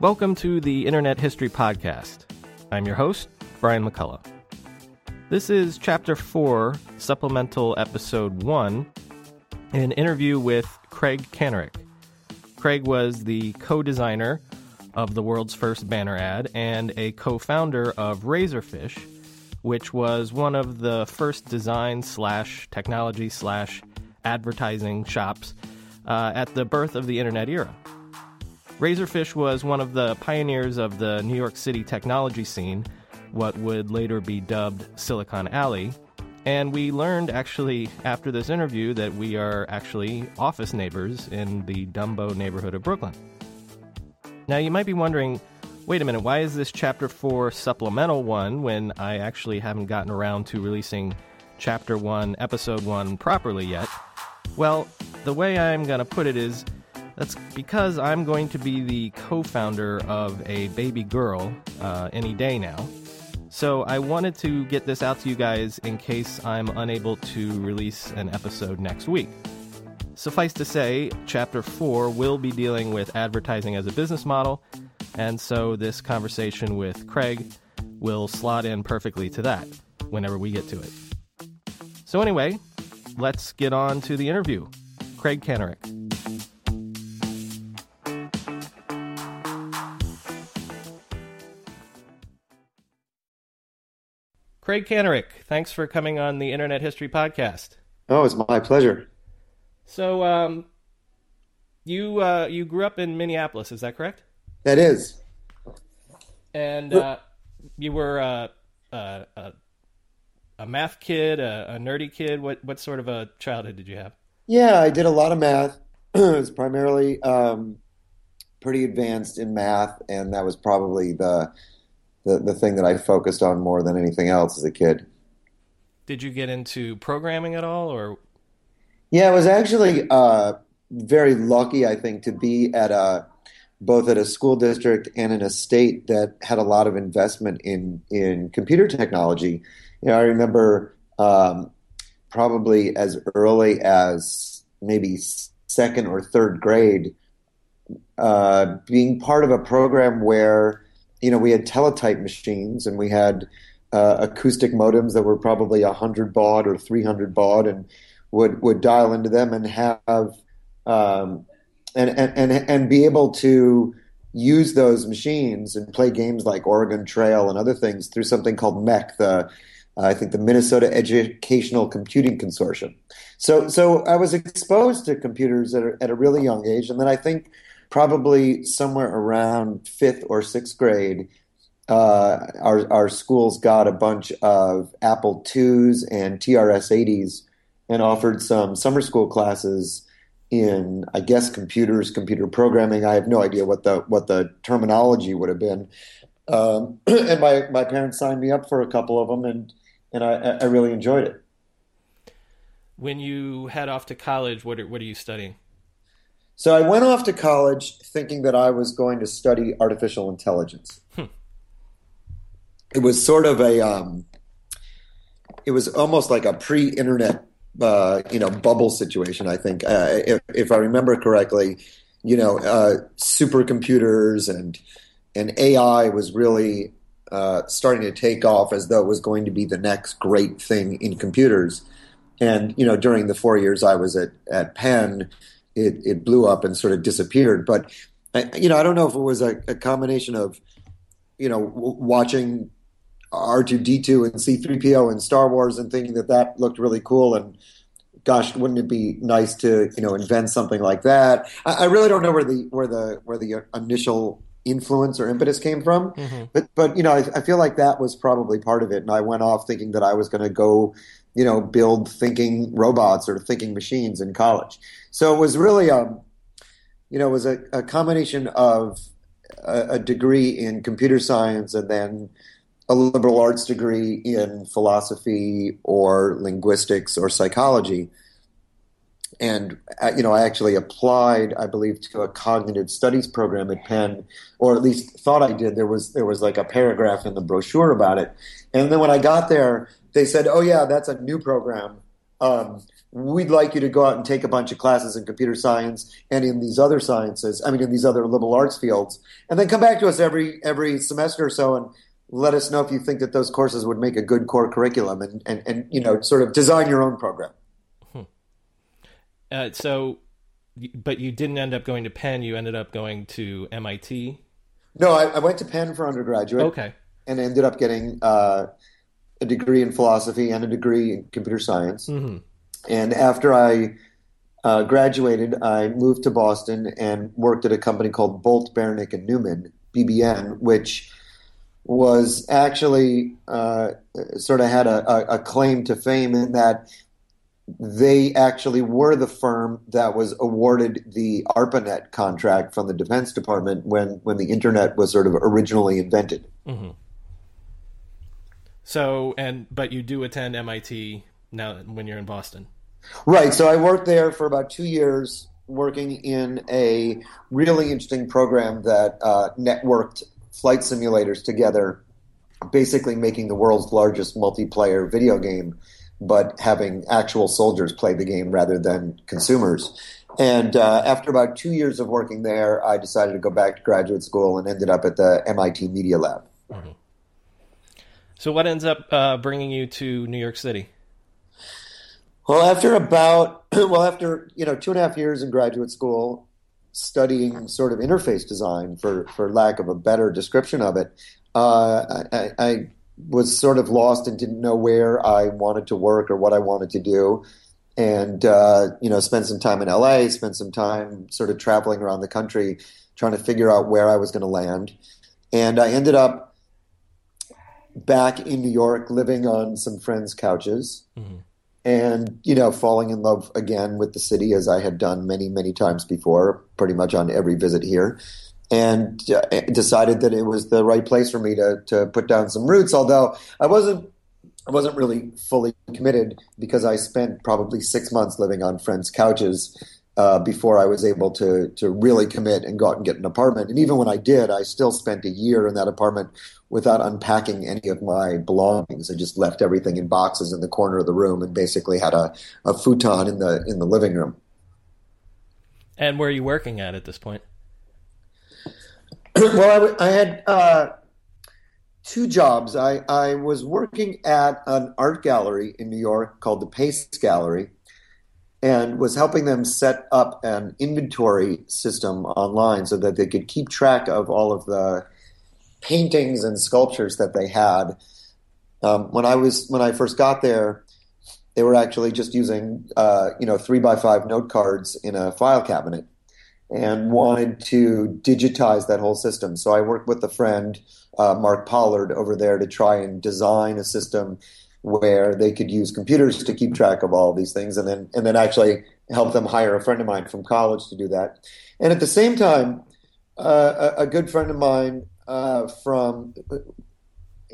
Welcome to the Internet History Podcast. I'm your host, Brian McCullough. This is Chapter 4, Supplemental Episode 1, an interview with Craig Kanarick. Craig was the co designer of the world's first banner ad and a co founder of Razorfish, which was one of the first design slash technology slash advertising shops uh, at the birth of the internet era. Razorfish was one of the pioneers of the New York City technology scene, what would later be dubbed Silicon Alley. And we learned actually after this interview that we are actually office neighbors in the Dumbo neighborhood of Brooklyn. Now, you might be wondering wait a minute, why is this Chapter 4 supplemental one when I actually haven't gotten around to releasing Chapter 1, Episode 1 properly yet? Well, the way I'm going to put it is that's because I'm going to be the co founder of a baby girl uh, any day now. So I wanted to get this out to you guys in case I'm unable to release an episode next week. Suffice to say, Chapter 4 will be dealing with advertising as a business model, and so this conversation with Craig will slot in perfectly to that whenever we get to it. So, anyway, let's get on to the interview. Craig Kanarick. Craig Kanarick, thanks for coming on the Internet History Podcast. Oh, it's my pleasure. So, um, you uh, you grew up in Minneapolis, is that correct? That is. And uh, you were uh, uh, uh, a math kid, a, a, nerdy kid. What what sort of a childhood did you have? Yeah, I did a lot of math. it was primarily um, pretty advanced in math, and that was probably the the, the thing that I focused on more than anything else as a kid. Did you get into programming at all, or? Yeah, I was actually uh, very lucky, I think, to be at a both at a school district and in a state that had a lot of investment in in computer technology. You know, I remember um, probably as early as maybe second or third grade uh, being part of a program where you know, we had teletype machines and we had uh, acoustic modems that were probably 100 baud or 300 baud and would, would dial into them and have um, and, and, and, and be able to use those machines and play games like Oregon Trail and other things through something called MECC, the uh, I think the Minnesota Educational Computing Consortium. So, so I was exposed to computers at a, at a really young age, and then I think probably somewhere around fifth or sixth grade, uh, our, our schools got a bunch of Apple IIs and TRS 80s and offered some summer school classes in, I guess, computers, computer programming. I have no idea what the what the terminology would have been. Um, and my, my parents signed me up for a couple of them, and and I, I really enjoyed it. When you head off to college, what are, what are you studying? So I went off to college thinking that I was going to study artificial intelligence. Hmm. it was sort of a um, it was almost like a pre-internet uh, you know bubble situation. I think uh, if, if I remember correctly, you know, uh, supercomputers and and AI was really uh, starting to take off as though it was going to be the next great thing in computers. And you know, during the four years I was at at Penn, it, it blew up and sort of disappeared. But I, you know, I don't know if it was a, a combination of you know w- watching R2D2 and C3PO and Star Wars and thinking that that looked really cool and gosh, wouldn't it be nice to you know invent something like that? I, I really don't know where the where the where the initial influence or impetus came from, mm-hmm. but but you know I, I, feel like that was probably part of it, and I went off thinking that I was going to go you know build thinking robots or thinking machines in college. So it was really um you know it was a, a combination of a, a degree in computer science and then a liberal arts degree in philosophy or linguistics or psychology. And uh, you know, I actually applied, I believe, to a cognitive studies program at Penn, or at least thought I did. There was there was like a paragraph in the brochure about it, and then when I got there, they said, "Oh yeah, that's a new program. Um, we'd like you to go out and take a bunch of classes in computer science and in these other sciences. I mean, in these other liberal arts fields, and then come back to us every every semester or so and let us know if you think that those courses would make a good core curriculum and, and, and you know, sort of design your own program. Hmm. Uh, so, but you didn't end up going to Penn. You ended up going to MIT. No, I, I went to Penn for undergraduate. Okay. And ended up getting uh, a degree in philosophy and a degree in computer science. Mm-hmm. And after I uh, graduated, I moved to Boston and worked at a company called Bolt, Beranek, and Newman, BBN, which was actually uh, sort of had a, a, claim to fame in that they actually were the firm that was awarded the ARPANET contract from the Defense Department when, when the internet was sort of originally invented. Mm-hmm. So, and but you do attend MIT now when you're in Boston, right? So I worked there for about two years, working in a really interesting program that uh, networked flight simulators together, basically making the world's largest multiplayer video game, but having actual soldiers play the game rather than consumers. And uh, after about two years of working there, I decided to go back to graduate school and ended up at the MIT Media Lab. Mm-hmm. So, what ends up uh, bringing you to New York City? Well, after about well, after you know two and a half years in graduate school, studying sort of interface design, for for lack of a better description of it, uh, I, I, was sort of lost and didn't know where I wanted to work or what I wanted to do, and uh, you know, spent some time in LA, spent some time sort of traveling around the country, trying to figure out where I was going to land, and I ended up back in New York, living on some friends' couches. Mm-hmm and you know falling in love again with the city as i had done many many times before pretty much on every visit here and uh, decided that it was the right place for me to, to put down some roots although i wasn't i wasn't really fully committed because i spent probably six months living on friends couches uh, before I was able to to really commit and go out and get an apartment. And even when I did, I still spent a year in that apartment without unpacking any of my belongings. I just left everything in boxes in the corner of the room and basically had a, a futon in the in the living room. And where are you working at at this point? well, I, I had uh, two jobs. I, I was working at an art gallery in New York called the Pace Gallery and was helping them set up an inventory system online so that they could keep track of all of the paintings and sculptures that they had. Um, when I was when I first got there, they were actually just using uh, you know three by five note cards in a file cabinet, and wanted to digitize that whole system. So I worked with a friend, uh, Mark Pollard, over there to try and design a system where they could use computers to keep track of all these things and then and then actually help them hire a friend of mine from college to do that. And at the same time, uh, a, a, good friend of mine uh, from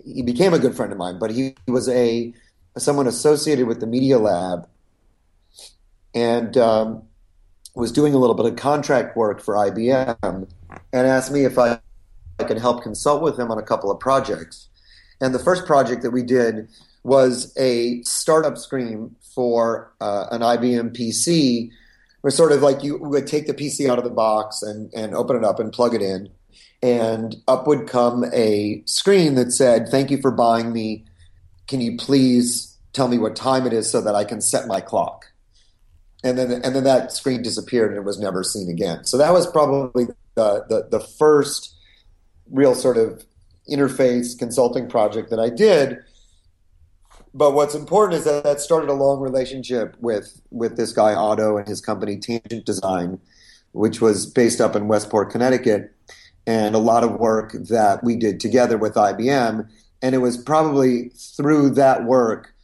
he became a good friend of mine, but he, he was a someone associated with the Media Lab and um, was doing a little bit of contract work for IBM and asked me if I, I could help consult with him on a couple of projects. And the first project that we did was a startup screen for uh, an IBM PC, where sort of like you would take the PC out of the box and, and open it up and plug it in, and up would come a screen that said, "Thank you for buying me. Can you please tell me what time it is so that I can set my clock?" And then and then that screen disappeared and it was never seen again. So that was probably the the, the first real sort of interface consulting project that I did. But what's important is that that started a long relationship with with this guy Otto and his company Tangent Design, which was based up in Westport, Connecticut, and a lot of work that we did together with IBM. And it was probably through that work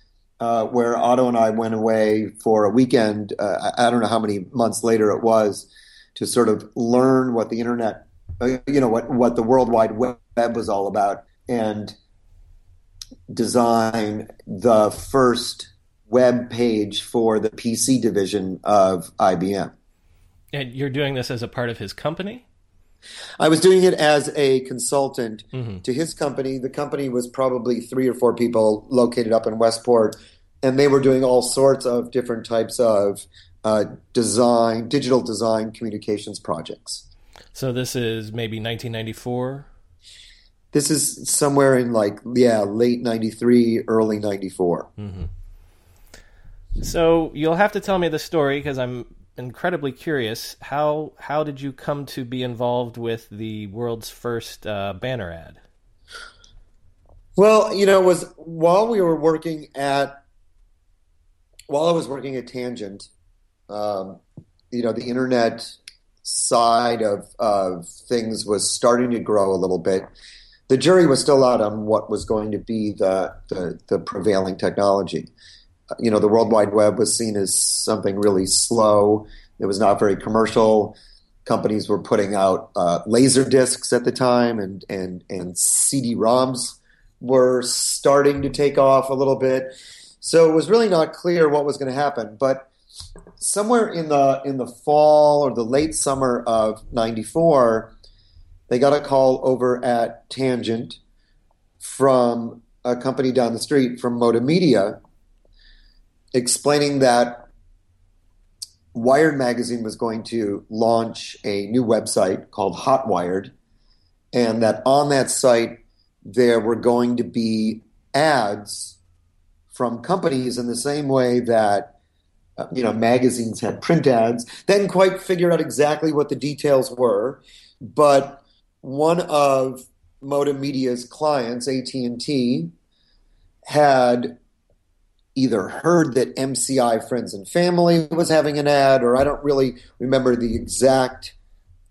uh, where Otto and I went away for a weekend. Uh, I don't know how many months later it was to sort of learn what the internet, uh, you know, what what the World Wide Web was all about, and design the first web page for the PC division of IBM. And you're doing this as a part of his company? I was doing it as a consultant mm-hmm. to his company. The company was probably three or four people located up in Westport, and they were doing all sorts of different types of uh, design, digital design communications projects. So this is maybe 1994. This is somewhere in like yeah, late '93, early '94. Mm-hmm. So you'll have to tell me the story because I'm incredibly curious. How how did you come to be involved with the world's first uh, banner ad? Well, you know, was while we were working at while I was working at Tangent, um, you know, the internet side of of things was starting to grow a little bit. The jury was still out on what was going to be the the, the prevailing technology you know, the World Wide Web was seen as something really slow. It was not very commercial. Companies were putting out uh, laser discs at the time, and and and CD-ROMs were starting to take off a little bit. So it was really not clear what was going to happen. But somewhere in the in the fall or the late summer of '94, they got a call over at Tangent from a company down the street from Modem Media explaining that Wired magazine was going to launch a new website called Hotwired, and that on that site there were going to be ads from companies in the same way that uh, you know magazines had print ads. They didn't quite figure out exactly what the details were, but one of Modem Media's clients, AT and T, had either heard that MCI Friends and Family was having an ad, or I don't really remember the exact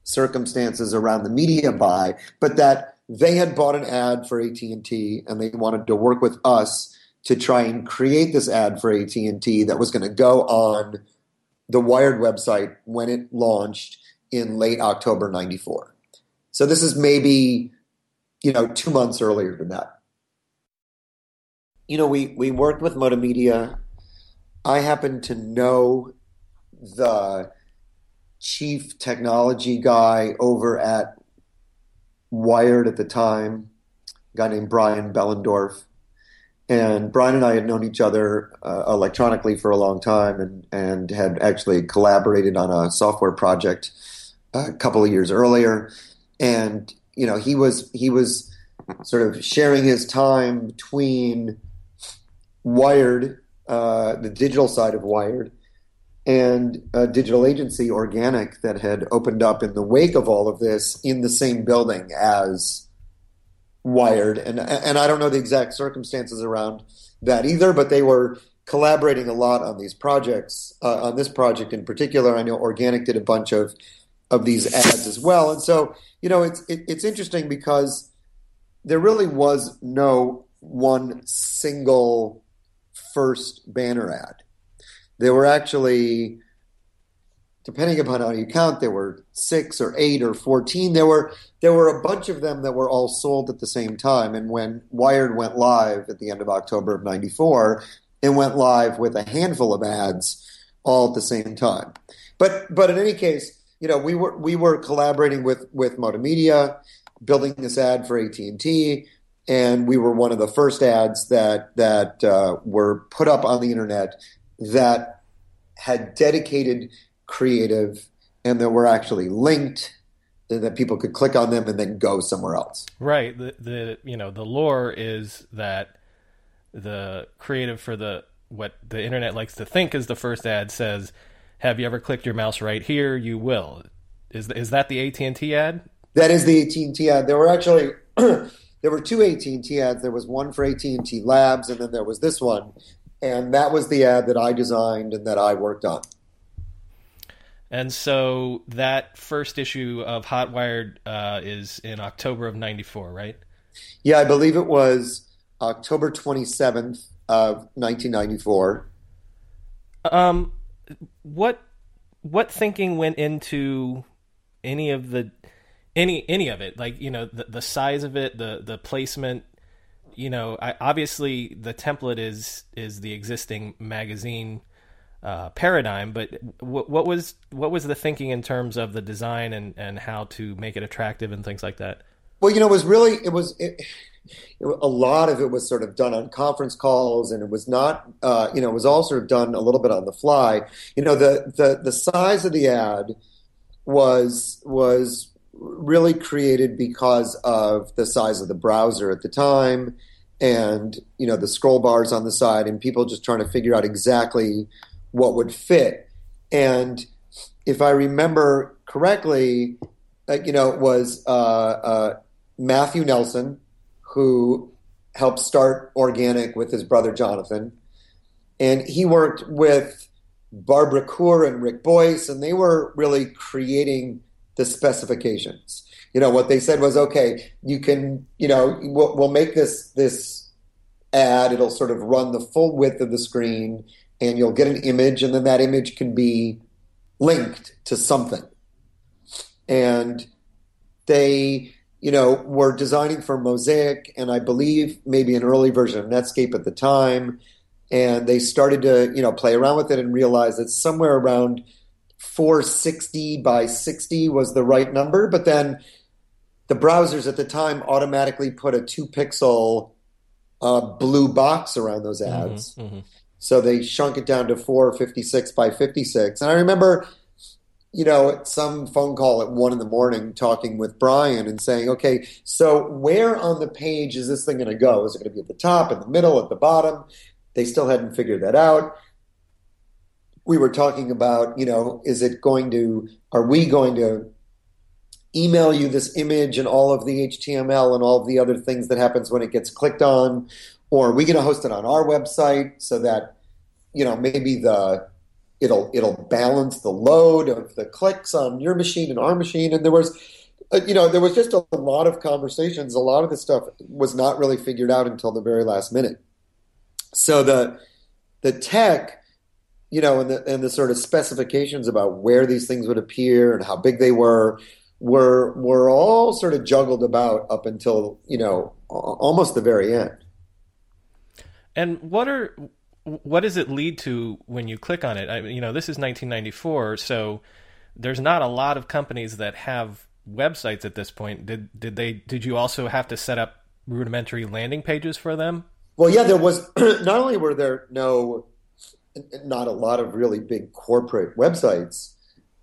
circumstances around the media buy, but that they had bought an ad for AT&T and they wanted to work with us to try and create this ad for AT&T that was going to go on the Wired website when it launched in late October 94. So this is maybe, you know, 2 months earlier than that you know, we we worked with Modem Media. I happen to know the chief technology guy over at Wired at the time, a guy named Brian Behlendorf. And Brian and I had known each other uh, electronically for a long time and, and had actually collaborated on a software project a couple of years earlier. And, you know, he was he was sort of sharing his time between Wired, uh, the digital side of Wired, and a digital agency, Organic, that had opened up in the wake of all of this in the same building as Wired. And, and I don't know the exact circumstances around that either, but they were collaborating a lot on these projects, uh, on this project in particular. I know Organic did a bunch of, of these ads as well. And so, you know, it's, it, it's interesting because there really was no one single first banner ad. There were actually, depending upon how you count, there were six or eight or fourteen. There were there were a bunch of them that were all sold at the same time. And when Wired went live at the end of October of '94, it went live with a handful of ads all at the same time. But but in any case, you know, we were we were collaborating with with Modem Media, building this ad for AT and T and we were one of the first ads that that uh, were put up on the internet that had dedicated creative and that were actually linked that people could click on them and then go somewhere else. Right. The the you know the lore is that the creative for the what the internet likes to think is the first ad says, "Have you ever clicked your mouse right here? You will." Is is that the AT and T ad? That is the AT and T ad. There were actually there were two AT and T ads. There was one for AT and T Labs, and then there was this one, and that was the ad that I designed and that I worked on. And so that first issue of Hotwired uh, is in October of '94, right? Yeah, I believe it was October 27th of 1994. Um, what what thinking went into any of the any any of it? Like you know the the size of it, the the placement. You know, I, obviously the template is is the existing magazine uh, paradigm. But w- what was what was the thinking in terms of the design and, and how to make it attractive and things like that? Well, you know, it was really it was it, a lot of it was sort of done on conference calls, and it was not uh, you know it was all sort of done a little bit on the fly. You know, the the the size of the ad was was really created because of the size of the browser at the time and you know the scroll bars on the side and people just trying to figure out exactly what would fit. And if I remember correctly, uh, you know, it was uh, uh, Matthew Nelson who helped start Organic with his brother Jonathan, and he worked with Barbara Kuhr and Rick Boyce, and they were really creating the specifications. You know, what they said was, okay, you can, you know, we'll, we'll make this this ad. It'll sort of run the full width of the screen and you'll get an image, and then that image can be linked to something. And they, you know, were designing for Mosaic, and I believe maybe an early version of Netscape at the time. And they started to, you know, play around with it and realize that somewhere around 460 by 60 was the right number. But then the browsers at the time automatically put a two pixel uh, blue box around those mm-hmm, ads. Mm-hmm, mm-hmm. So they shrunk it down to 456 by 56. And I remember, you know, some phone call at one in the morning talking with Brian and saying, okay, so where on the page is this thing going to go? Is it going to be at the top, in the middle, at the bottom? They still hadn't figured that out. We were talking about, you know, is it going to, are we going to email you this image and all of the HTML and all of the other things that happens when it gets clicked on? or are we going to host it on our website so that you know maybe the it'll it'll balance the load of the clicks on your machine and our machine? And there was uh, you know there was just a lot of conversations. A lot of the stuff was not really figured out until the very last minute. So the the tech you know and the and the sort of specifications about where these things would appear and how big they were were were all sort of juggled about up until you know almost the very end and what are what does it lead to when you click on it? I, you know, this is 1994, so there's not a lot of companies that have websites at this point. Did did they? Did you also have to set up rudimentary landing pages for them? Well, yeah, there was. not only were there no, not a lot of really big corporate websites.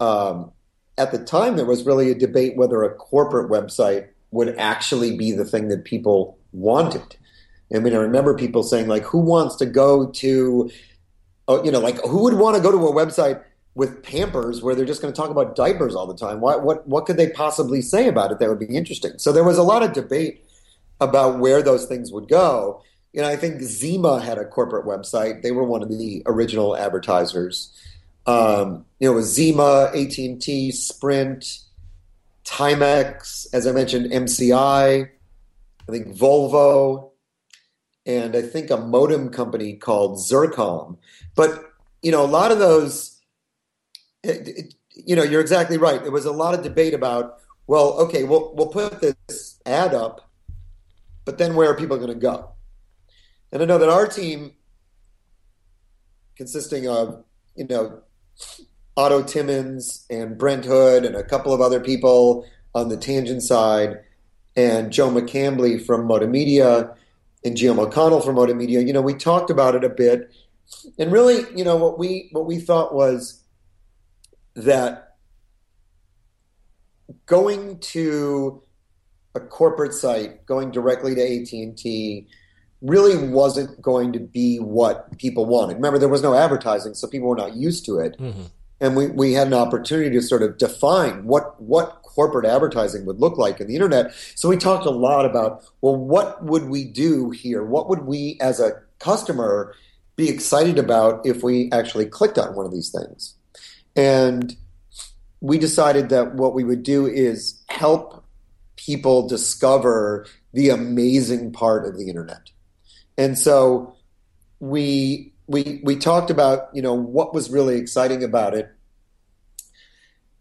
Um, at the time, there was really a debate whether a corporate website would actually be the thing that people wanted. I mean, I remember people saying like, "Who wants to go to, uh, you know, like who would want to go to a website with Pampers where they're just going to talk about diapers all the time? What what could they possibly say about it that would be interesting?" So there was a lot of debate about where those things would go. You know, I think Zima had a corporate website. They were one of the original advertisers. Um, you know, it was Zima, AT and T, Sprint, Timex, as I mentioned, MCI. I think Volvo and I think a modem company called Xircom. But you know, a lot of those, it, it, you know, you're exactly right. There was a lot of debate about, well, okay, we'll we'll put this ad up, but then where are people going to go? And I know that our team, consisting of you know Otto Timmons and Brent Hood and a couple of other people on the tangent side, and Joe McCambley from Media and GM O'Connell from Media, you know, we talked about it a bit. And really, you know, what we what we thought was that going to a corporate site, going directly to AT&T really wasn't going to be what people wanted. Remember, there was no advertising, so people were not used to it. Mm-hmm. And we, we had an opportunity to sort of define what, what corporate advertising would look like in the internet. So we talked a lot about, well, what would we do here? What would we, as a customer, be excited about if we actually clicked on one of these things? And we decided that what we would do is help people discover the amazing part of the internet. And so we we we talked about you know what was really exciting about it,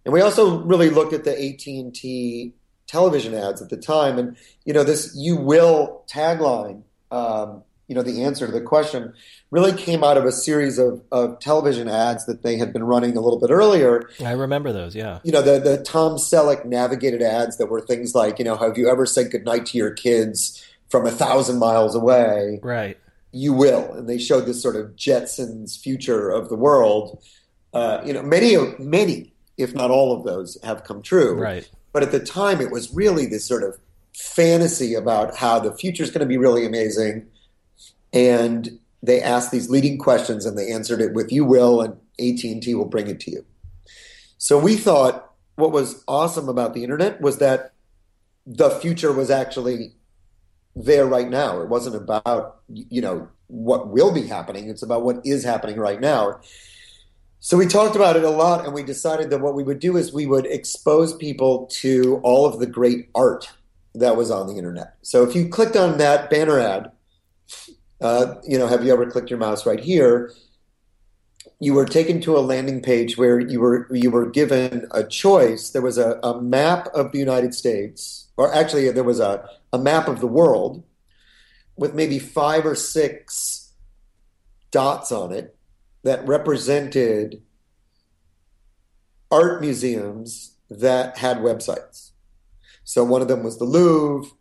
and we also really looked at the AT and T television ads at the time, and you know this "you will" tagline. Um, you know the answer to the question really came out of a series of, of television ads that they had been running a little bit earlier. I remember those, yeah. You know, the, the Tom Selleck navigated ads that were things like, you know, have you ever said goodnight to your kids from a thousand miles away? Right you will. And they showed this sort of Jetsons future of the world. Uh, you know, many many, if not all of those, have come true. Right. But at the time, it was really this sort of fantasy about how the future is going to be really amazing. And they asked these leading questions, and they answered it with "You will," and AT and T will bring it to you. So we thought what was awesome about the internet was that the future was actually there right now. It wasn't about you know what will be happening. It's about what is happening right now. So we talked about it a lot, and we decided that what we would do is we would expose people to all of the great art that was on the internet. So if you clicked on that banner ad, uh, you know, have you ever clicked your mouse right here? You were taken to a landing page where you were you were given a choice. There was a, a map of the United States, or actually there was a a map of the world with maybe five or six dots on it that represented art museums that had websites. So one of them was the Louvre,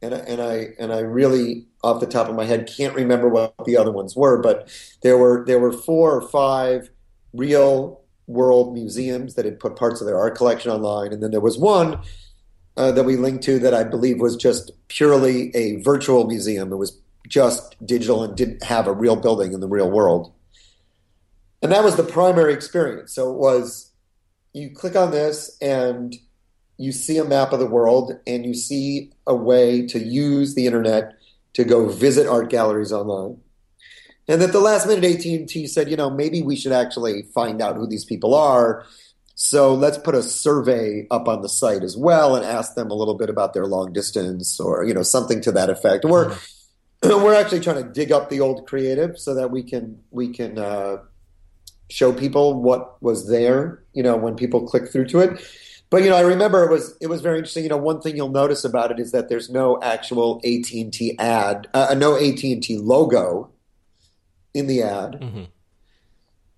and I, and I and I really off the top of my head can't remember what the other ones were, but there were there were four or five real world museums that had put parts of their art collection online, and then there was one uh, that we linked to that I believe was just purely a virtual museum. It was just digital and didn't have a real building in the real world. And that was the primary experience. So it was you click on this and you see a map of the world and you see a way to use the internet to go visit art galleries online. And at the last minute, AT&T said, you know, maybe we should actually find out who these people are so let's put a survey up on the site as well and ask them a little bit about their long distance or you know something to that effect. We're mm-hmm. we're actually trying to dig up the old creative so that we can we can uh, show people what was there. You know when people click through to it. But you know, I remember it was it was very interesting. You know, one thing you'll notice about it is that there's no actual AT and T ad, uh, no AT and T logo in the ad. Mm-hmm.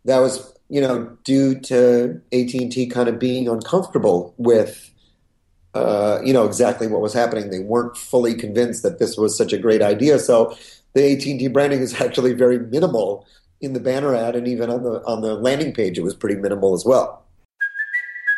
That was you know, due to AT and T kind of being uncomfortable with, uh, you know, exactly what was happening. They weren't fully convinced that this was such a great idea. So the AT and T branding is actually very minimal in the banner ad, and even on the on the landing page, it was pretty minimal as well.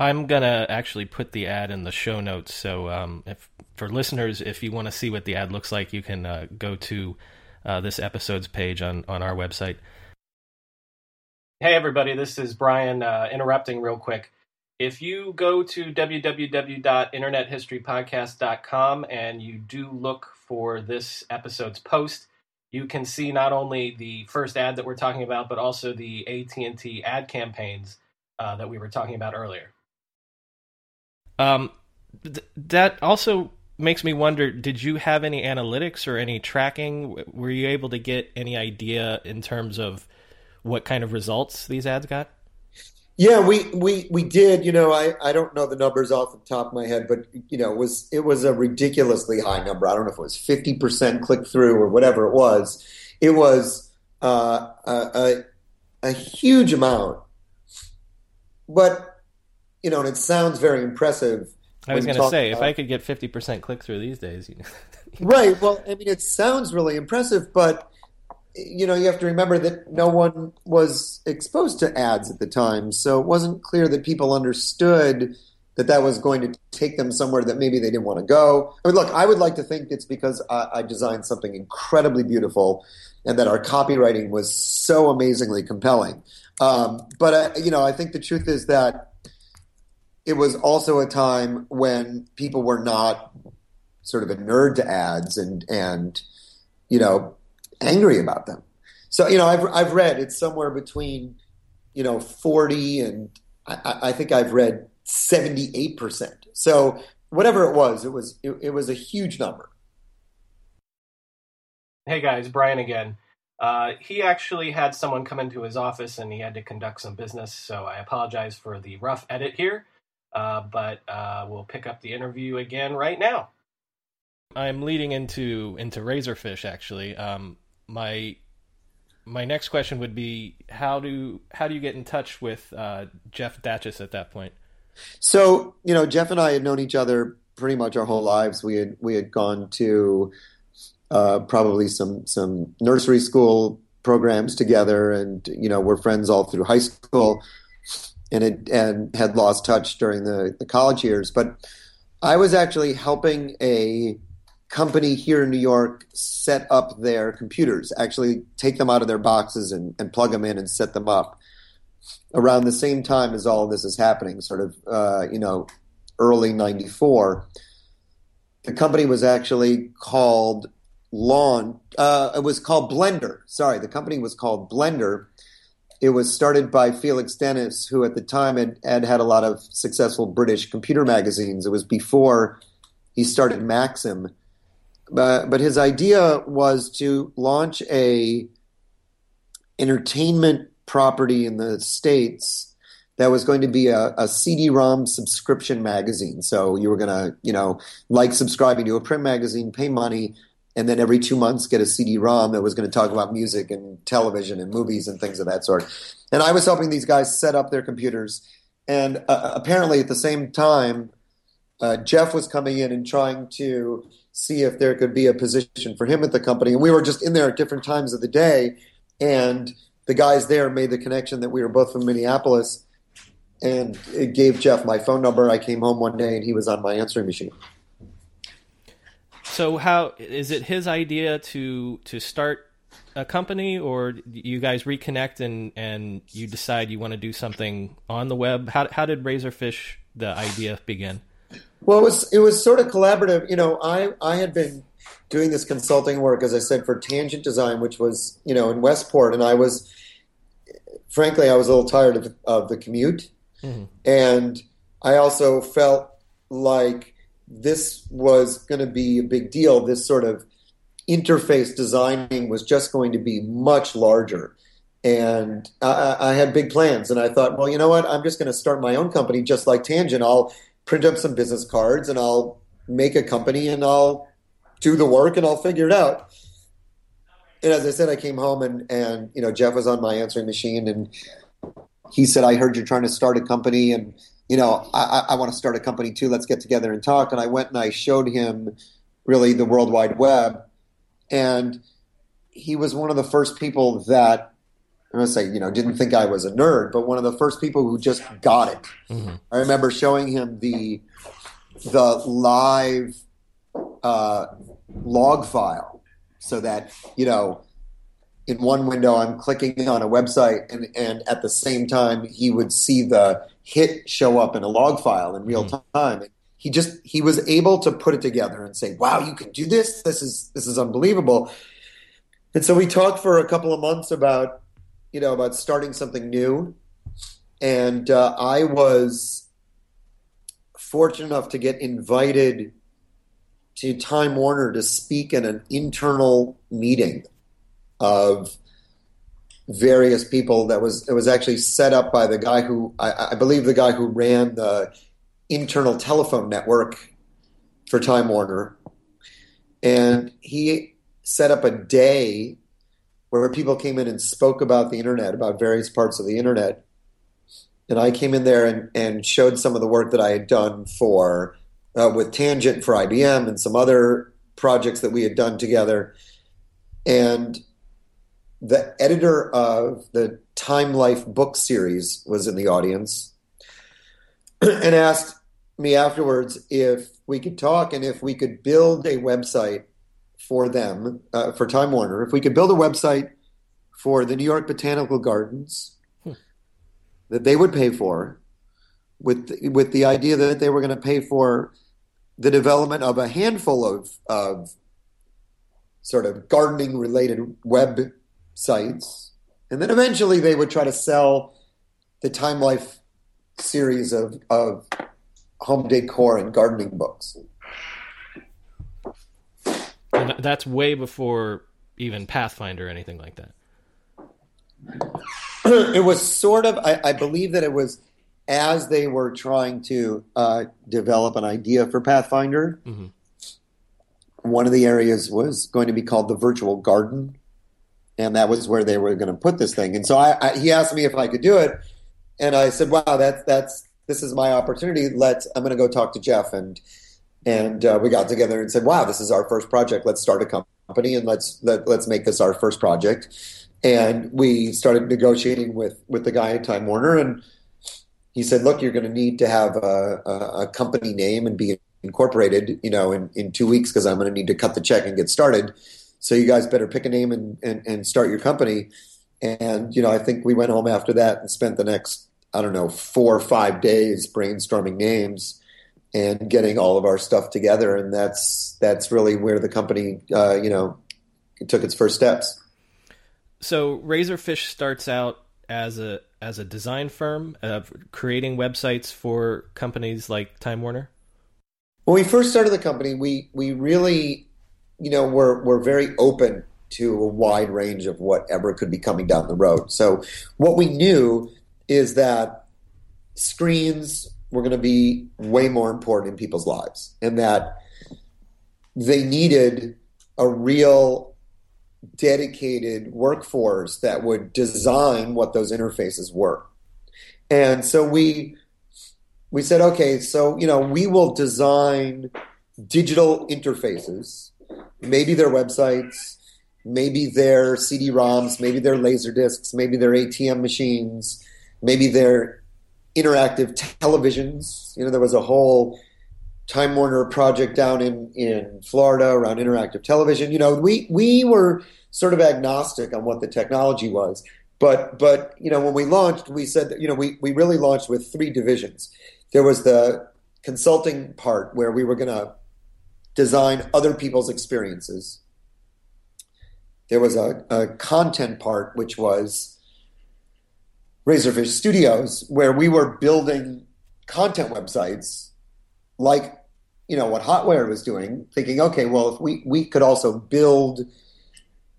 I'm gonna actually put the ad in the show notes. So um, if for listeners, if you want to see what the ad looks like, you can uh, go to uh, this episode's page on on our website. Hey everybody, this is Brian uh, interrupting real quick. If you go to www.internethistorypodcast.com and you do look for this episode's post, you can see not only the first ad that we're talking about, but also the AT&T ad campaigns uh, that we were talking about earlier. Um, th- that also makes me wonder did you have any analytics or any tracking? Were you able to get any idea in terms of what kind of results these ads got? Yeah we we we did. You know i i don't know the numbers off the top of my head but you know it was it was a ridiculously high number. I don't know if it was 50% click through or whatever it was. It was uh, a, a, a huge amount. But you know and it sounds very impressive I was going to say, about, if I could get 50% click through these days. You know. right. Well, I mean, it sounds really impressive, but, you know, you have to remember that no one was exposed to ads at the time. So it wasn't clear that people understood that that was going to take them somewhere that maybe they didn't want to go. I mean, look, I would like to think it's because I, I designed something incredibly beautiful and that our copywriting was so amazingly compelling. Um, but, uh, you know, I think the truth is that it was also a time when people were not sort of a nerd to ads and and you know angry about them. So you know I've I've read it's somewhere between you know forty and I, I think I've read seventy eight percent. So whatever it was, it was it, it was a huge number. Hey guys, Brian again. Uh, he actually had someone come into his office and he had to conduct some business, so I apologize for the rough edit here. Uh, but uh, we'll pick up the interview again right now. I'm leading into into Razorfish actually. Um, my my next question would be how do how do you get in touch with uh, Jeff Dachis at that point? So you know, Jeff and I had known each other pretty much our whole lives. We had we had gone to uh, probably some some nursery school programs together, and you know, we're friends all through high school and it and had lost touch during the, the college years. But I was actually helping a company here in New York set up their computers, actually take them out of their boxes and, and plug them in and set them up around the same time as all this is happening, sort of, uh, you know, early 94. The company was actually called Lawn. Uh, it was called Blender. Sorry, the company was called Blender it was started by Felix Dennis, who at the time had, had had a lot of successful British computer magazines. It was before he started Maxim. But, but his idea was to launch a entertainment property in the States that was going to be a, a CD-ROM subscription magazine. So you were going to, you know, like subscribing to a print magazine, pay money, and then every two months get a CD-ROM that was going to talk about music and television and movies and things of that sort. And I was helping these guys set up their computers. And uh, uh, apparently, at the same time, uh, Jeff was coming in and trying to see if there could be a position for him at the company. And we were just in there at different times of the day. And the guys there made the connection that we were both from Minneapolis. And it gave Jeff my phone number. I came home one day and he was on my answering machine. So how is it his idea to to start a company or you guys reconnect and and you decide you want to do something on the web? How how did Razorfish the idea begin? Well, it was it was sort of collaborative. You know, I I had been doing this consulting work, as I said, for Tangent Design, which was you know in Westport, and I was frankly I was a little tired of, of the commute, mm-hmm. and I also felt like this was going to be a big deal. This sort of interface designing was just going to be much larger. And I, I, had big plans, and I thought, well, you know what? I'm just going to start my own company, just like Tangent. I'll print up some business cards, and I'll make a company, and I'll do the work, and I'll figure it out. And as I said, I came home, and and you know, Jeff was on my answering machine, and he said, "I heard you're trying to start a company, and you know, I, I want to start a company too. Let's get together and talk. And I went and I showed him really the World Wide Web. And he was one of the first people that I'm to say, you know, didn't think I was a nerd, but one of the first people who just got it. Mm-hmm. I remember showing him the the live uh, log file so that, you know, in one window I'm clicking on a website and, and at the same time he would see the hit show up in a log file in real mm-hmm. time. He just he was able to put it together and say, "Wow, you can do this. This is this is unbelievable." And so we talked for a couple of months about you know about starting something new, and uh, I was fortunate enough to get invited to Time Warner to speak in an internal meeting of various people that was it was actually set up by the guy who I, I believe the guy who ran the internal telephone network for Time Warner, and he set up a day where people came in and spoke about the internet, about various parts of the internet. And I came in there and, and showed some of the work that I had done for uh, with Tangent for IBM and some other projects that we had done together. And the editor of the Time Life book series was in the audience and asked me afterwards if we could talk and if we could build a website for them, uh, for Time Warner, if we could build a website for the New York Botanical Gardens hmm. that they would pay for, with with the idea that they were going to pay for the development of a handful of of sort of gardening related web sites, and then eventually they would try to sell the Time Life series of of home decor and gardening books. And that's way before even Pathfinder or anything like that. it was sort of, I, I, believe that it was as they were trying to uh, develop an idea for Pathfinder. Mm-hmm. One of the areas was going to be called the virtual garden, and that was where they were going to put this thing. And so I, I, he asked me if I could do it, and I said, "Wow, that's that's this is my opportunity. Let's I'm going to go talk to Jeff and." and uh, we got together and said, "Wow, this is our first project. Let's start a company and let's let, us let us make this our first project." And we started negotiating with with the guy at Time Warner, and he said, "Look, you're going to need to have a, a, a, company name and be incorporated, you know, in, in two weeks because I'm going to need to cut the check and get started. So you guys better pick a name and, and, and start your company." And you know, I think we went home after that and spent the next I don't know four or five days brainstorming names and getting all of our stuff together. And that's that's really where the company, uh, you know, took its first steps. So Razorfish starts out as a as a design firm, uh, creating websites for companies like Time Warner. When we first started the company, we we really, you know, we're we're very open to a wide range of whatever could be coming down the road. So what we knew is that screens were going to be way more important in people's lives and that they needed a real dedicated workforce that would design what those interfaces were. And so we we said, okay, so you know, we will design digital interfaces, maybe their websites, maybe their CD-ROMs, maybe their laser discs, maybe their ATM machines, maybe their interactive televisions. You know, there was a whole Time Warner project down in in Florida around interactive television. You know, we we were sort of agnostic on what the technology was. But but you know, when we launched, we said that you know we we really launched with three divisions. There was the consulting part where we were to design other people's experiences. There was a, a content part, which was Razorfish Studios, where we were building content websites like you know what Hotwired was doing, thinking, okay, well, if we we could also build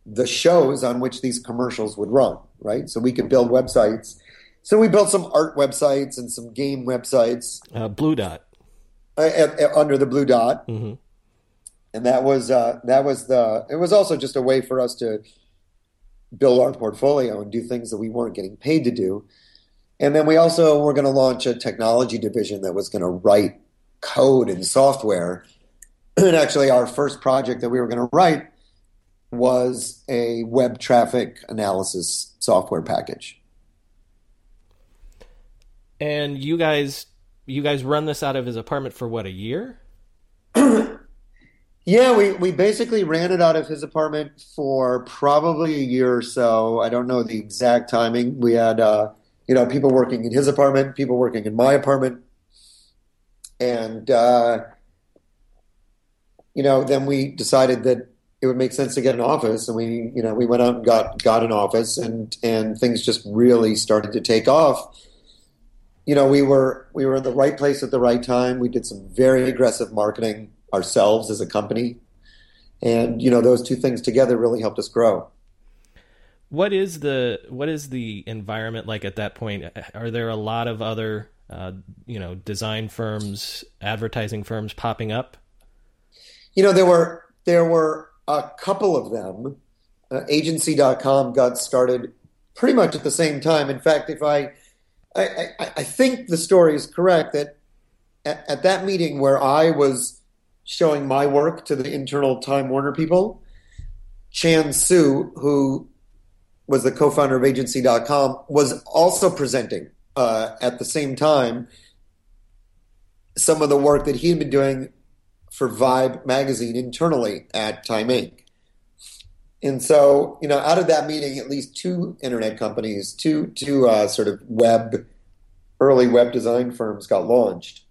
the shows on which these commercials would run, right? So we could build websites. So we built some art websites and some game websites. Uh, Blue Dot. Uh, under the Blue Dot. Mm-hmm. And that was uh, that was the. It was also just a way for us to build our portfolio and do things that we weren't getting paid to do. And then we also were going to launch a technology division that was going to write code and software. And actually, our first project that we were going to write was a web traffic analysis software package. And you guys, you guys run this out of his apartment for what a year? Yeah, we, we basically ran it out of his apartment for probably a year or so. I don't know the exact timing. We had, uh, you know, people working in his apartment, people working in my apartment. And, uh, you know, then we decided that it would make sense to get an office. And we, you know, we went out and got, got an office and, and things just really started to take off. You know, we were, we were in the right place at the right time. We did some very aggressive marketing ourselves as a company. And you know, those two things together really helped us grow. What is the what is the environment like at that point? Are there a lot of other uh, you know design firms, advertising firms popping up? You know, there were there were a couple of them. Uh, agency.com got started pretty much at the same time. In fact, if I I, I, I think the story is correct that at, at, that meeting where I was showing my work to the internal Time Warner people, Chan Suh, who was the co-founder of Agency.com, was also presenting uh, at the same time some of the work that he had been doing for Vibe magazine internally at Time Inc. And so, you know, out of that meeting, at least two internet companies, two two uh, sort of web, early web design firms got launched.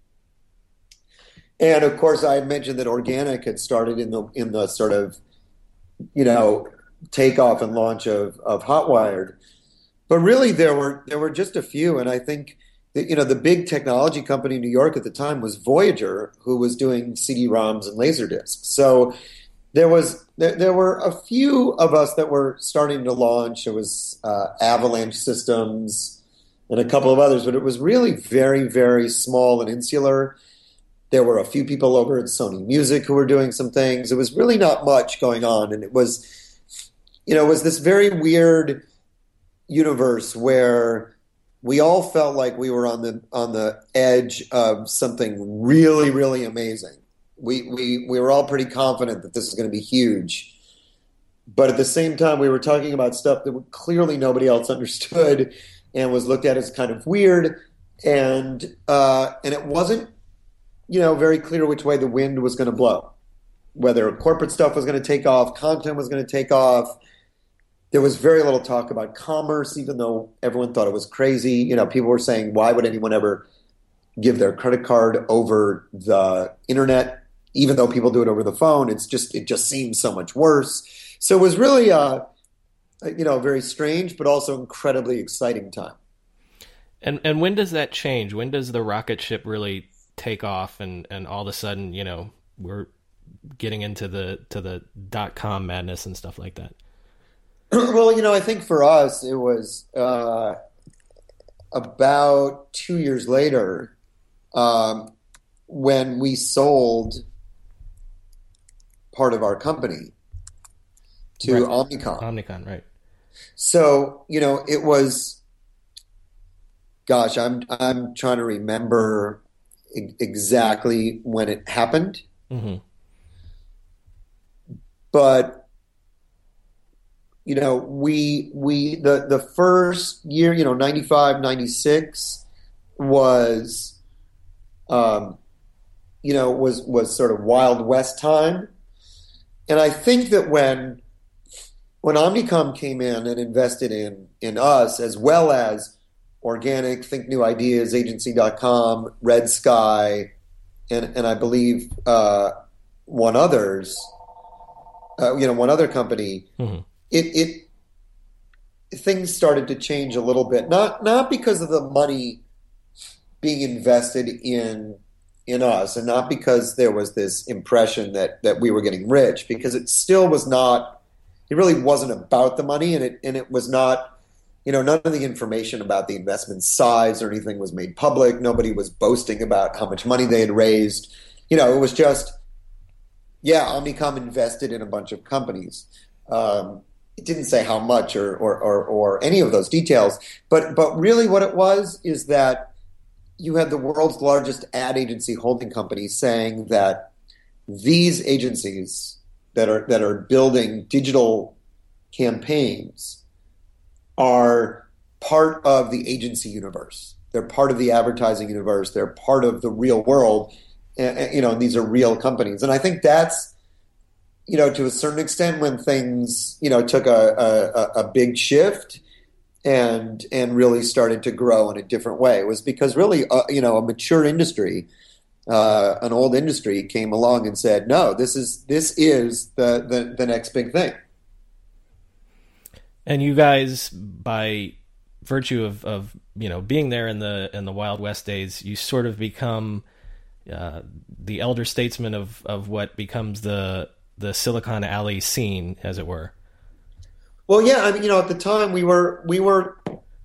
And of course, I mentioned that organic had started in the in the sort of, you know, takeoff and launch of of Hotwired. But really, there were there were just a few, and I think that, you know the big technology company in New York at the time was Voyager, who was doing CD-ROMs and laserdiscs. So there was there, there, were a few of us that were starting to launch. It was uh, Avalanche Systems and a couple of others, but it was really very very small and insular. There were a few people over at Sony Music who were doing some things. It was really not much going on, and it was you know it was this very weird universe where we all felt like we were on the on the edge of something really really amazing we, we, we were all pretty confident that this is going to be huge. But at the same time, we were talking about stuff that clearly nobody else understood and was looked at as kind of weird. And, uh, and it wasn't, you know, very clear which way the wind was going to blow. Whether corporate stuff was going to take off, content was going to take off. There was very little talk about commerce, even though everyone thought it was crazy. You know, people were saying, why would anyone ever give their credit card over the internet even though people do it over the phone, it's just it just seems so much worse. So it was really uh, you know a very strange but also incredibly exciting time. And and when does that change? When does the rocket ship really take off and and all of a sudden you know we're getting into the to the dot com madness and stuff like that? well, you know, I think for us it was uh, about two years later um, when we sold part of our company to right. Omnicom. Omnicom, right. So, you know, it was gosh, I'm I'm trying to remember exactly when it happened. Mm-hmm. But you know, we we the the first year, you know, 95, 96 was um you know, was was sort of Wild West time and I think that when when Omnicom came in and invested in in us as well as Organic, Think New Ideas, Agency.com, Red Sky, and and I believe uh, one others, uh, you know, one other company. Mm-hmm. It it things started to change a little bit. Not not because of the money being invested in in us, and not because there was this impression that that we were getting rich, because it still was not. It really wasn't about the money, and it and it was not. You know, none of the information about the investment size or anything was made public. Nobody was boasting about how much money they had raised. You know, it was just, yeah, Omnicom invested in a bunch of companies. Um, it didn't say how much or, or, or, or any of those details, but but really what it was is that you had the world's largest ad agency holding company saying that these agencies that are that are building digital campaigns are part of the agency universe. They're part of the advertising universe. They're part of the real world. And, you know, and these are real companies. And I think that's, you know, to a certain extent when things, you know, took a, a, a big shift and and really started to grow in a different way. It was because really, uh, you know, a mature industry, uh, an old industry, came along and said, "No, this is this is the the, the next big thing." And you guys, by virtue of, of you know being there in the in the Wild West days, you sort of become uh, the elder statesman of of what becomes the the Silicon Alley scene, as it were. Well, yeah, I mean, you know, at the time we were we were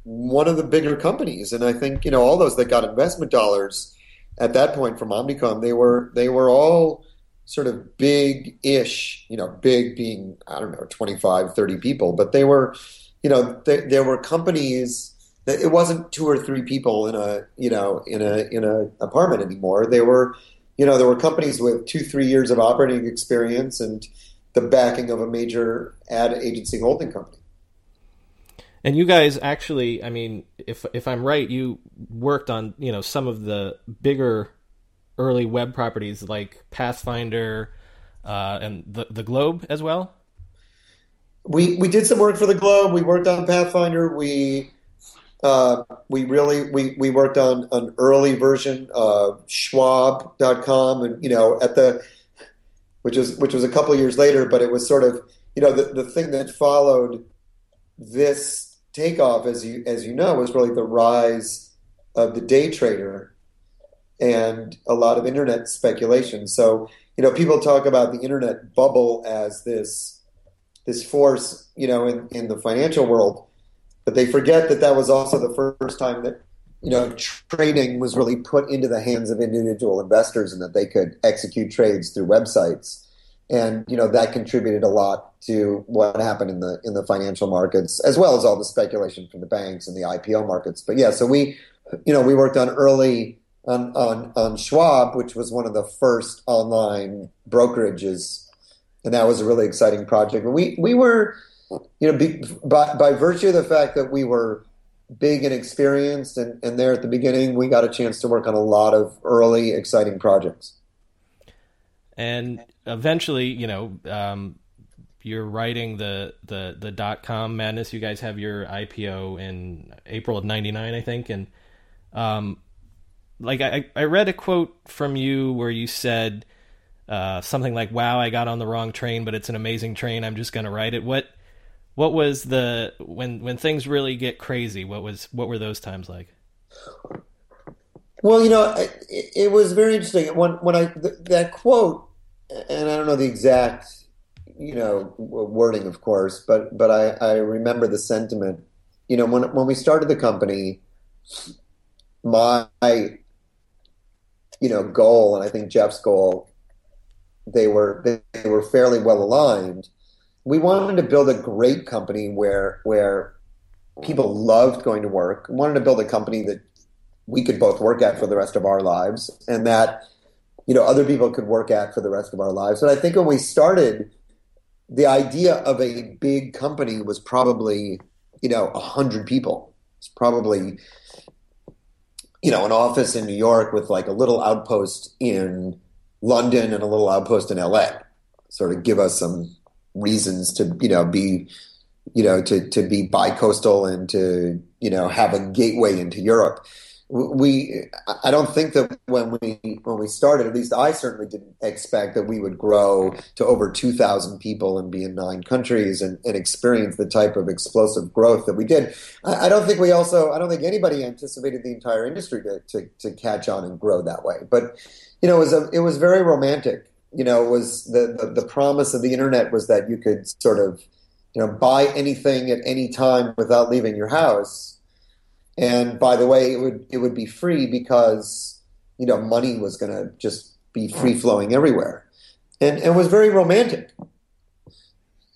one of the bigger companies, and I think you know all those that got investment dollars at that point from Omnicom, they were they were all sort of big-ish, you know, big being I don't know 25, 30 people, but they were, you know, there were companies that it wasn't two or three people in a you know in a in a apartment anymore. They were, you know, there were companies with two three years of operating experience and the backing of a major ad agency holding company. And you guys actually, I mean, if if I'm right, you worked on you know some of the bigger early web properties like Pathfinder uh, and the the Globe as well. We we did some work for the Globe. We worked on Pathfinder. We uh, we really we, we worked on an early version of Schwab.com, and you know at the which is which was a couple years later, but it was sort of you know the, the thing that followed this takeoff, as you as you know, was really the rise of the day trader and a lot of internet speculation. So you know people talk about the internet bubble as this this force you know in, in the financial world, but they forget that that was also the first time that you know trading was really put into the hands of individual investors and that they could execute trades through websites and you know that contributed a lot to what happened in the in the financial markets as well as all the speculation from the banks and the IPO markets but yeah so we you know we worked on early on on, on Schwab which was one of the first online brokerages. And that was a really exciting project. We we were you know be, by by virtue of the fact that we were big and experienced and, and there at the beginning we got a chance to work on a lot of early exciting projects. And eventually you know um, you're writing the the the dot com madness. You guys have your ipo in april of 99 i think. And um like i i read a quote from you where you said uh, something like wow i got on the wrong train but it's an amazing train. I'm just going to write it. What what was the when when things really get crazy what was what were those times like? Well you know it, it was very interesting. When when i th- that quote and i don't know the exact you know wording of course but but i i remember the sentiment. You know when when we started the company my you know goal and i think jeff's goal they were they were fairly well aligned we wanted to build a great company where where people loved going to work. We wanted to build a company that we could both work at for the rest of our lives, and that you know other people could work at for the rest of our lives. And I think when we started, the idea of a big company was probably you know a hundred people. It's probably you know an office in New York with like a little outpost in London and a little outpost in LA. Sort of give us some reasons to you know be you know to to be bi-coastal and to you know have a gateway into Europe. We I don't think that when we when we started, at least I certainly didn't expect that we would grow to over two thousand people and be in nine countries and, and, experience the type of explosive growth that we did. I, I, don't think we also I don't think anybody anticipated the entire industry to, to, to catch on and grow that way. But you know it was a, it was very romantic you know, was the, the, the promise of the internet was that you could sort of, you know, buy anything at any time without leaving your house. And by the way, it would it would be free because you know money was going to just be free flowing everywhere, and, and it was very romantic.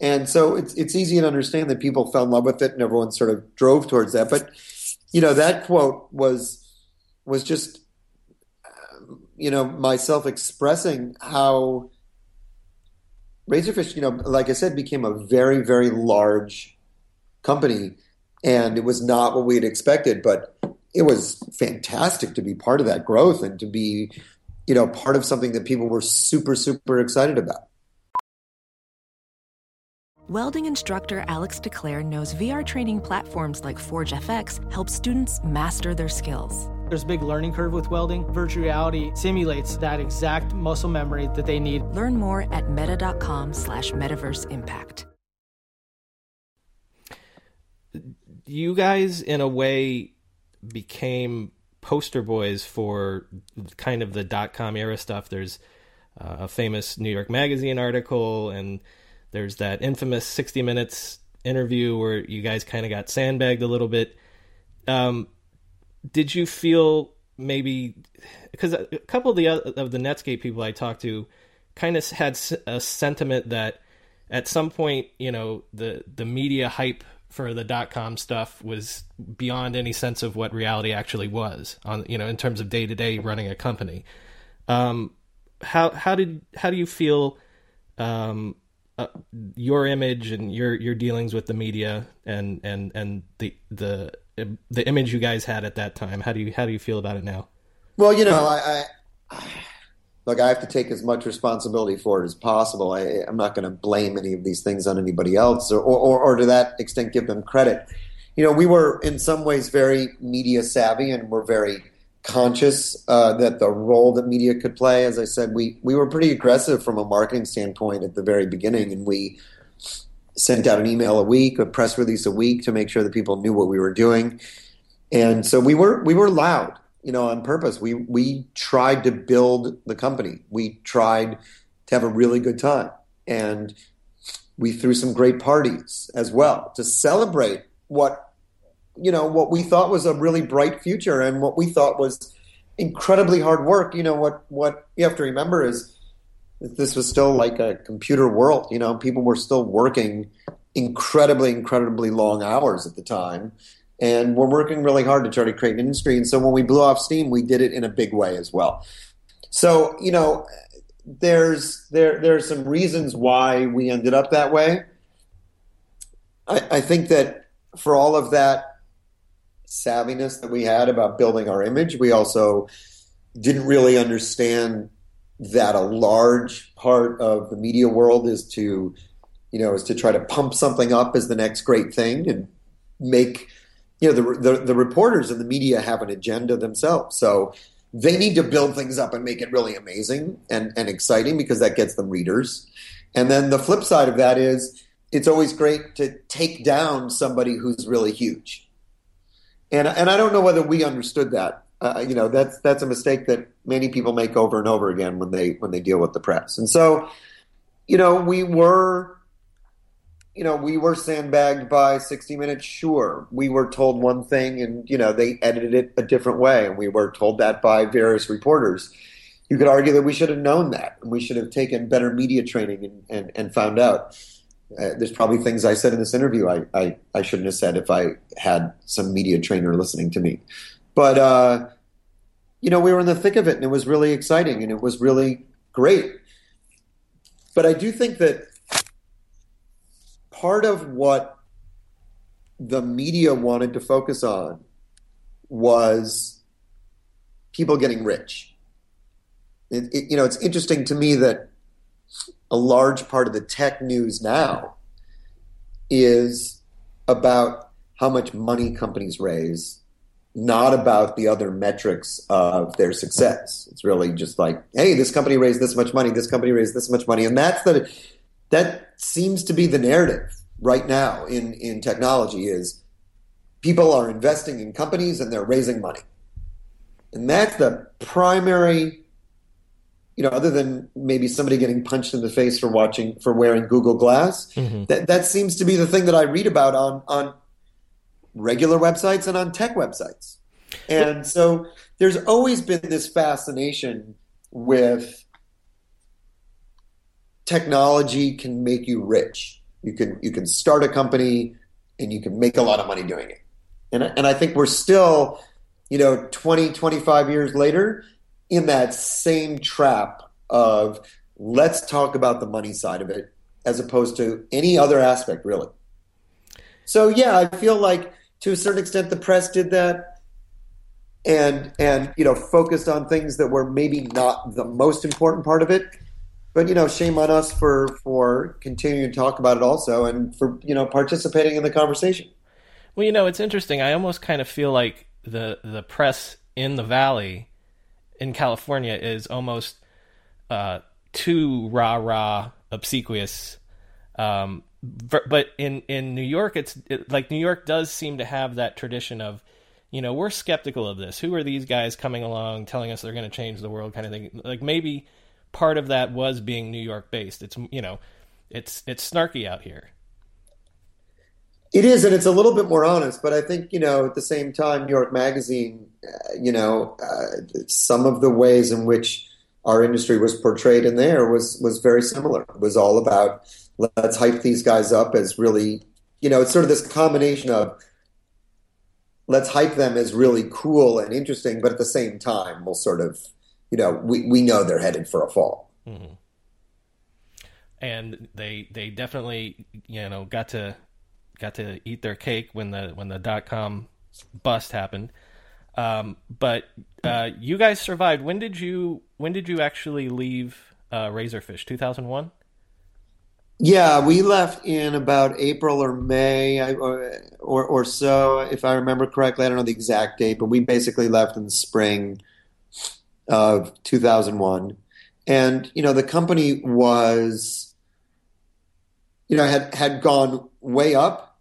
And so it's it's easy to understand that people fell in love with it, and everyone sort of drove towards that. But you know, that quote was was just um, you know myself expressing how Razorfish, you know, like I said, became a very very large company, and it was not what we had expected, but it was fantastic to be part of that growth and to be, you know, part of something that people were super super excited about. Welding instructor Alex DeClaire knows VR training platforms like Forge FX help students master their skills. There's a big learning curve with welding. Virtual reality simulates that exact muscle memory that they need. Learn more at meta.com slash metaverse impact. You guys, in a way, became poster boys for kind of the dot com era stuff. There's uh, a famous New York Magazine article, and there's that infamous 60 Minutes interview where you guys kind of got sandbagged a little bit. Um, did you feel maybe because a couple of the of the Netscape people I talked to kind of had a sentiment that at some point, you know, the the media hype for the dot com stuff was beyond any sense of what reality actually was on you know in terms of day to day running a company. Um, how how did how do you feel um, uh, your image and your your dealings with the media and and and the the the image you guys had at that time? How do you how do you feel about it now? Well, you know, I, I look, I have to take as much responsibility for it as possible. I, am not going to blame any of these things on anybody else, or, or, or to that extent, give them credit. You know, we were in some ways very media savvy, and we're very conscious uh, that the role that media could play. As I said, we we were pretty aggressive from a marketing standpoint at the very beginning, and we sent out an email a week, a press release a week to make sure that people knew what we were doing. And so we were we were loud you know, on purpose. We we tried to build the company. We tried to have a really good time, and we threw some great parties as well to celebrate what you know what we thought was a really bright future and what we thought was incredibly hard work. You know what what you have to remember is this was still like a computer world. You know, people were still working incredibly incredibly long hours at the time and we're working really hard to try to create an industry. And so when we blew off steam, we did it in a big way as well. So you know, there's there there's some reasons why we ended up that way. I, I think that for all of that savviness that we had about building our image, we also didn't really understand that a large part of the media world is to you know is to try to pump something up as the next great thing and make you know the, the, the reporters and the media have an agenda themselves. So they need to build things up and make it really amazing and, and exciting because that gets them readers. And then the flip side of that is it's always great to take down somebody who's really huge. And and i don't know whether we understood that. Uh, you know that's that's a mistake that many people make over and over again when they when they deal with the press. And so you know we were you know, we were sandbagged by 60 Minutes, sure. We were told one thing and, you know, they edited it a different way. And we were told that by various reporters. You could argue that we should have known that and we should have taken better media training and, and, and found out. Uh, there's probably things I said in this interview I, I, I, shouldn't have said if I had some media trainer listening to me. But, uh, you know, we were in the thick of it and it was really exciting and it was really great. But I do think that part of what the media wanted to focus on was people getting rich. It, it, you know, it's interesting to me that a large part of the tech news now is about how much money companies raise, not about the other metrics of their success. It's really just like, hey, this company raised this much money, this company raised this much money, and that's the that seems to be the narrative right now in, in technology is people are investing in companies and they're raising money. And that's the primary, you know, other than maybe somebody getting punched in the face for watching, for wearing Google Glass, mm-hmm. that, that seems to be the thing that I read about on, on regular websites and on tech websites. And so there's always been this fascination with technology can make you rich. You can you can start a company and you can make a lot of money doing it. And and I think we're still, you know, 20 25 years later in that same trap of let's talk about the money side of it as opposed to any other aspect really. So yeah, I feel like to a certain extent the press did that and and you know focused on things that were maybe not the most important part of it but you know, shame on us for for continuing to talk about it also, and for you know participating in the conversation. Well, you know, it's interesting. I almost kind of feel like the the press in the valley in California is almost uh, too rah rah obsequious. Um, but in in New York, it's it, like New York does seem to have that tradition of you know, we're skeptical of this. Who are these guys coming along telling us they're going to change the world kind of thing? Like maybe part of that was being New York based. It's, you know, it's it's snarky out here. It is, and it's a little bit more honest. But I think you know, at the same time, New York Magazine, uh, you know, uh, some of the ways in which our industry was portrayed in there was was very similar. It was all about let's hype these guys up as really, you know, it's sort of this combination of let's hype them as really cool and interesting, but at the same time, we'll sort of, you know, we, we know they're headed for a fall. Mm-hmm. And they they definitely you know got to got to eat their cake when the when the dot com bust happened. Um, but uh, you guys survived. When did you when did you actually leave uh, Razorfish? Two thousand one. Yeah, we left in about April or May or, or, or so, if I remember correctly. I don't know the exact date, but we basically left in the spring of 2001. And you know, the company was, you know, had had gone way up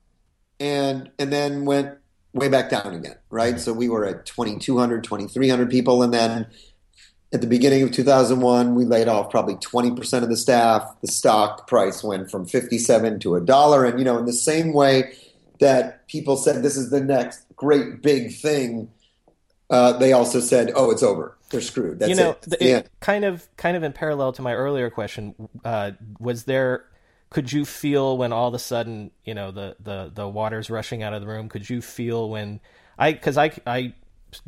and and then went way back down again, right? So we were at 2,200, 2,300 people, and then at the beginning of 2001, we laid off probably 20% of the staff. The stock price went from 57 to a dollar, and you know, in the same way that people said this is the next great big thing, uh, they also said, "Oh, it's over. They're screwed." That's you know, it. it, it kind of, kind of in parallel to my earlier question, uh, was there could you feel when all of a sudden you know the the the water's rushing out of the room could you feel when i because i i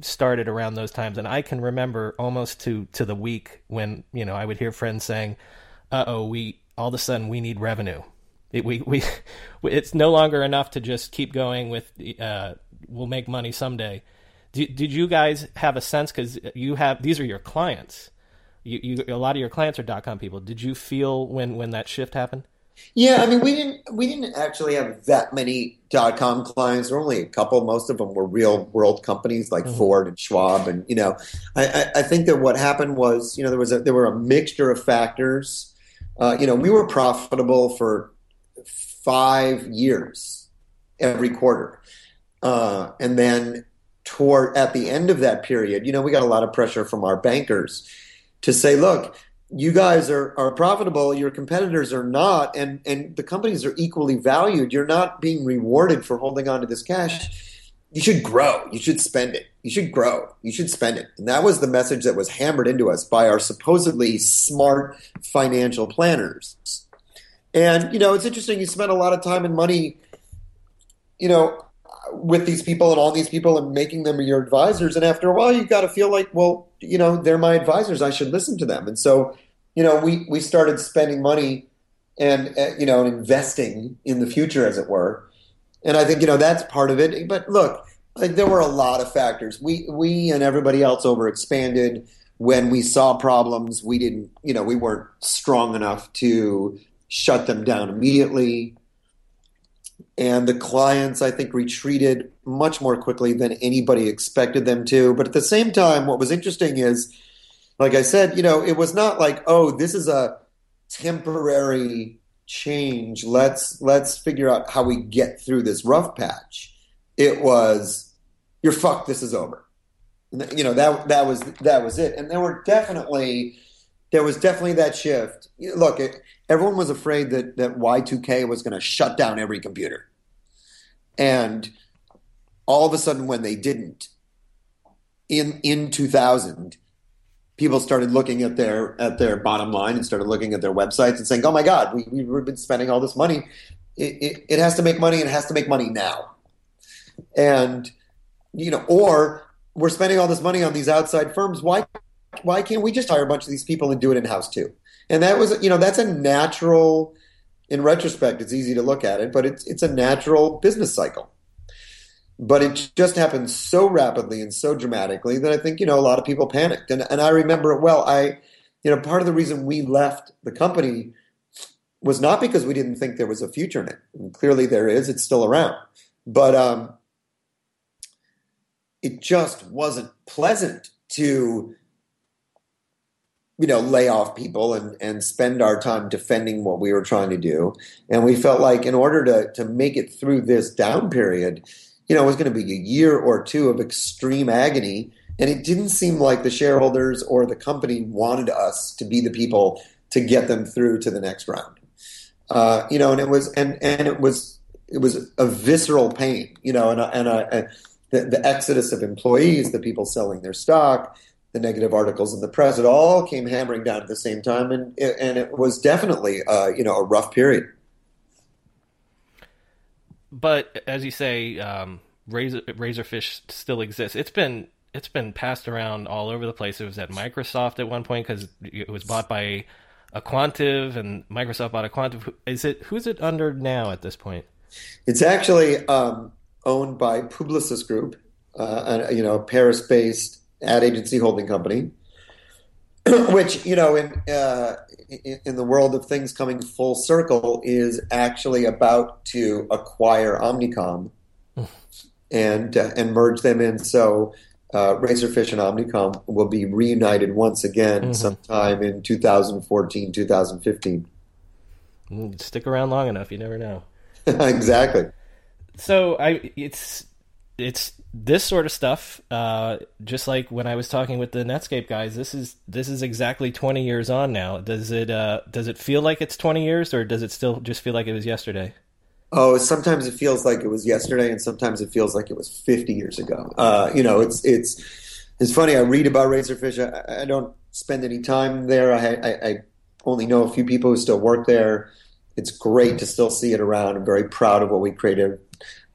started around those times and i can remember almost to to the week when you know i would hear friends saying uh-oh we all of a sudden we need revenue it, we we it's no longer enough to just keep going with uh we'll make money someday did, did you guys have a sense because you have these are your clients you, you a lot of your clients are dot com people did you feel when when that shift happened yeah, I mean, we didn't we didn't actually have that many dot com clients. There were only a couple. Most of them were real world companies like mm-hmm. Ford and Schwab, and you know, I, I, think that what happened was, you know, there was a, there were a mixture of factors. Uh, you know, we were profitable for five years every quarter, uh, and then toward at the end of that period, you know, we got a lot of pressure from our bankers to say, look you guys are, are profitable, your competitors are not, and, and the companies are equally valued. You're not being rewarded for holding on to this cash. You should grow. You should spend it. You should grow. You should spend it. And that was the message that was hammered into us by our supposedly smart financial planners. And, you know, it's interesting. You spend a lot of time and money, you know, with these people and all these people and making them your advisors. And after a while, you've got to feel like, well, you know, they're my advisors. I should listen to them. And so, you know, we, we started spending money and, uh, you know, investing in the future, as it were. And I think, you know, that's part of it. But look, like there were a lot of factors. We, we and everybody else overexpanded. When we saw problems, we didn't, you know, we weren't strong enough to shut them down immediately and the clients i think retreated much more quickly than anybody expected them to. But at the same time what was interesting is like i said you know it was not like oh this is a temporary change. Let's let's figure out how we get through this rough patch. It was you're fucked this is over. You know that that was that was it. And there were definitely there was definitely that shift. Look it, everyone was afraid that that Y2K was going to shut down every computer. And all of a sudden when they didn't in in 2000 people started looking at their at their bottom line and started looking at their websites and saying, "Oh my God, we, we've been spending all this money. It, it, it has to make money, and it has to make money now." And you know, or we're spending all this money on these outside firms. Why why can't we just hire a bunch of these people and do it in house too? and that was you know that's a natural in retrospect it's easy to look at it but it's it's a natural business cycle. But it just happened so rapidly and so dramatically that I think you know a lot of people panicked. And and I remember it well. I you know part of the reason we left the company was not because we didn't think there was a future in it. And clearly there is. It's still around. But um it just wasn't pleasant to you know, lay off people and, and spend our time defending what we were trying to do. And we felt like in order to, to make it through this down period, you know, it was going to be a year or two of extreme agony. And it didn't seem like the shareholders or the company wanted us to be the people to get them through to the next round. Uh, you know, and it was, and, and it was, it was a visceral pain, you know, and, and, and the, the exodus of employees, the people selling their stock, the negative articles in the press, it all came hammering down at the same time, and it, and it was definitely uh, you know a rough period. But as you say, um, Razor, Razorfish still exists. It's been it's been passed around all over the place. It was at Microsoft at one point because it was bought by aQuantive, and Microsoft bought aQuantive. Is it who's it under now at this point? It's actually um, owned by Publicis Group, uh, you know, Paris-based ad agency holding company, which you know in, uh, in the world of things coming full circle is actually about to acquire Omnicom and uh, and merge them in. So uh, Razorfish and Omnicom will be reunited once again mm-hmm. sometime in 2014, 2015. Mm, stick around long enough, you never know. exactly. So I, it's it's this sort of stuff. Uh, just like when I was talking with the Netscape guys, this is this is exactly twenty years on now. Does it uh, does it feel like it's twenty years, or does it still just feel like it was yesterday? Oh, sometimes it feels like it was yesterday, and sometimes it feels like it was fifty years ago. Uh, you know, it's it's it's funny. I read about Razorfish. I, I don't spend any time there. I, I, I only know a few people who still work there. It's great to still see it around. I'm very proud of what we created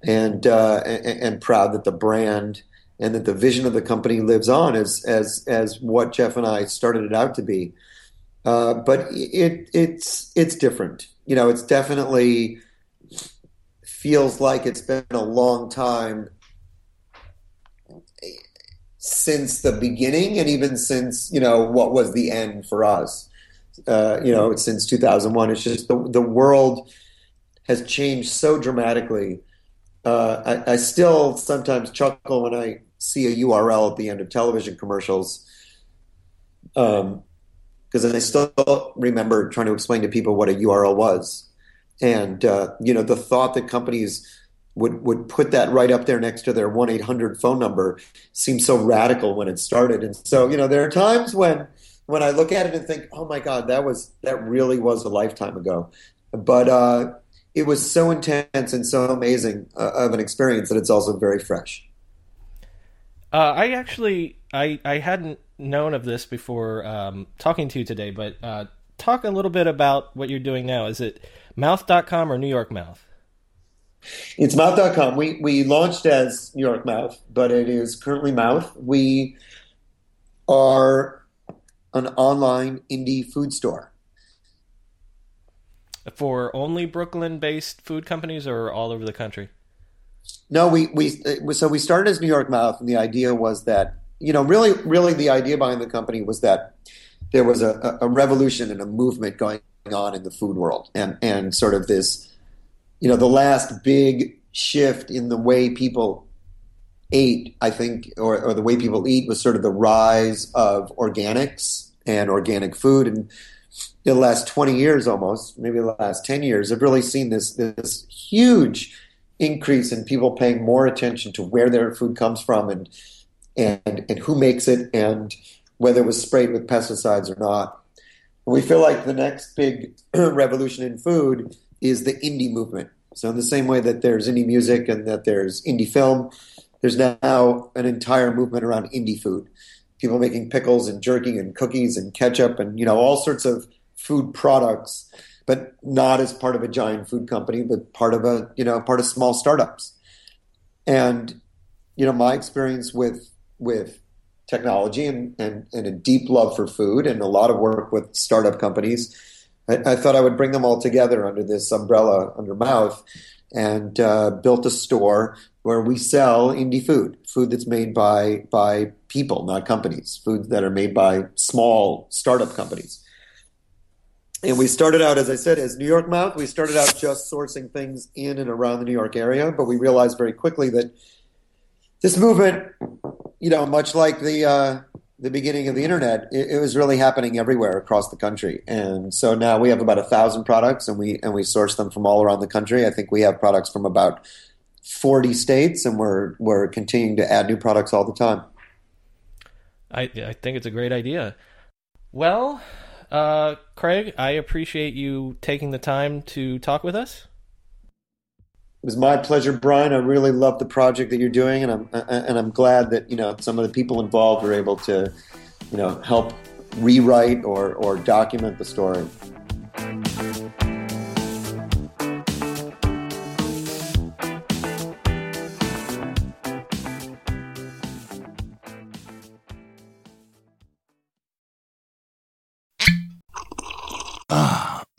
and, uh, and, and proud that the brand and that the vision of the company lives on as as as what Jeff and I started it out to be. Uh, but it it's it's different. You know, it's definitely feels like it's been a long time since the beginning, and even since you know what was the end for us. Uh, you know, since 2001, it's just the the world has changed so dramatically uh, I, I, still sometimes chuckle when I see a URL at the end of television commercials. Um, because I still remember trying to explain to people what a URL was, and uh, you know the thought that companies would would put that right up there next to their one eight hundred phone number seems so radical when it started. And so you know there are times when when I look at it and think, oh my God, that was that really was a lifetime ago. But uh, it was so intense and so amazing uh, of an experience that it's also very fresh. Uh, I actually I I hadn't known of this before um, talking to you today, but uh, talk a little bit about what you're doing now. Is it mouth.com or New York Mouth? It's mouth.com. We we launched as New York Mouth, but it is currently Mouth. We are an online indie food store for only Brooklyn-based food companies or all over the country? No, we we so we started as New York Mouth, and the idea was that you know really really the idea behind the company was that there was a, a revolution and a movement going on in the food world, and and sort of this you know the last big shift in the way people ate, I think, or, or the way people eat was sort of the rise of organics and organic food and the last 20 years almost, maybe the last 10 years, I've really seen this this huge increase in people paying more attention to where their food comes from and and and who makes it and whether it was sprayed with pesticides or not. we feel like the next big revolution in food is the indie movement. So in the same way that there's indie music and that there's indie film, there's now an entire movement around indie food. People making pickles and jerky and cookies and ketchup and you know all sorts of food products, but not as part of a giant food company, but part of a you know part of small startups. And you know my experience with with technology and, and, and a deep love for food and a lot of work with startup companies. I, I thought I would bring them all together under this umbrella, under Mouth, and uh, built a store where we sell indie food, food that's made by by people, not companies, foods that are made by small startup companies. And we started out, as I said, as New York Mouth. We started out just sourcing things in and around the New York area, but we realized very quickly that this movement, you know, much like the uh, the beginning of the internet, it, it, was really happening everywhere across the country. And so now we have about a thousand products, and we and we source them from all around the country. I think we have products from about 40 states, and we're we're continuing to add new products all the time. I I think it's a great idea. Well, uh, Craig, I appreciate you taking the time to talk with us. It was my pleasure, Brian. I really love the project that you're doing, and I'm and I'm glad that you know some of the people involved were able to, you know, help rewrite or or document the story.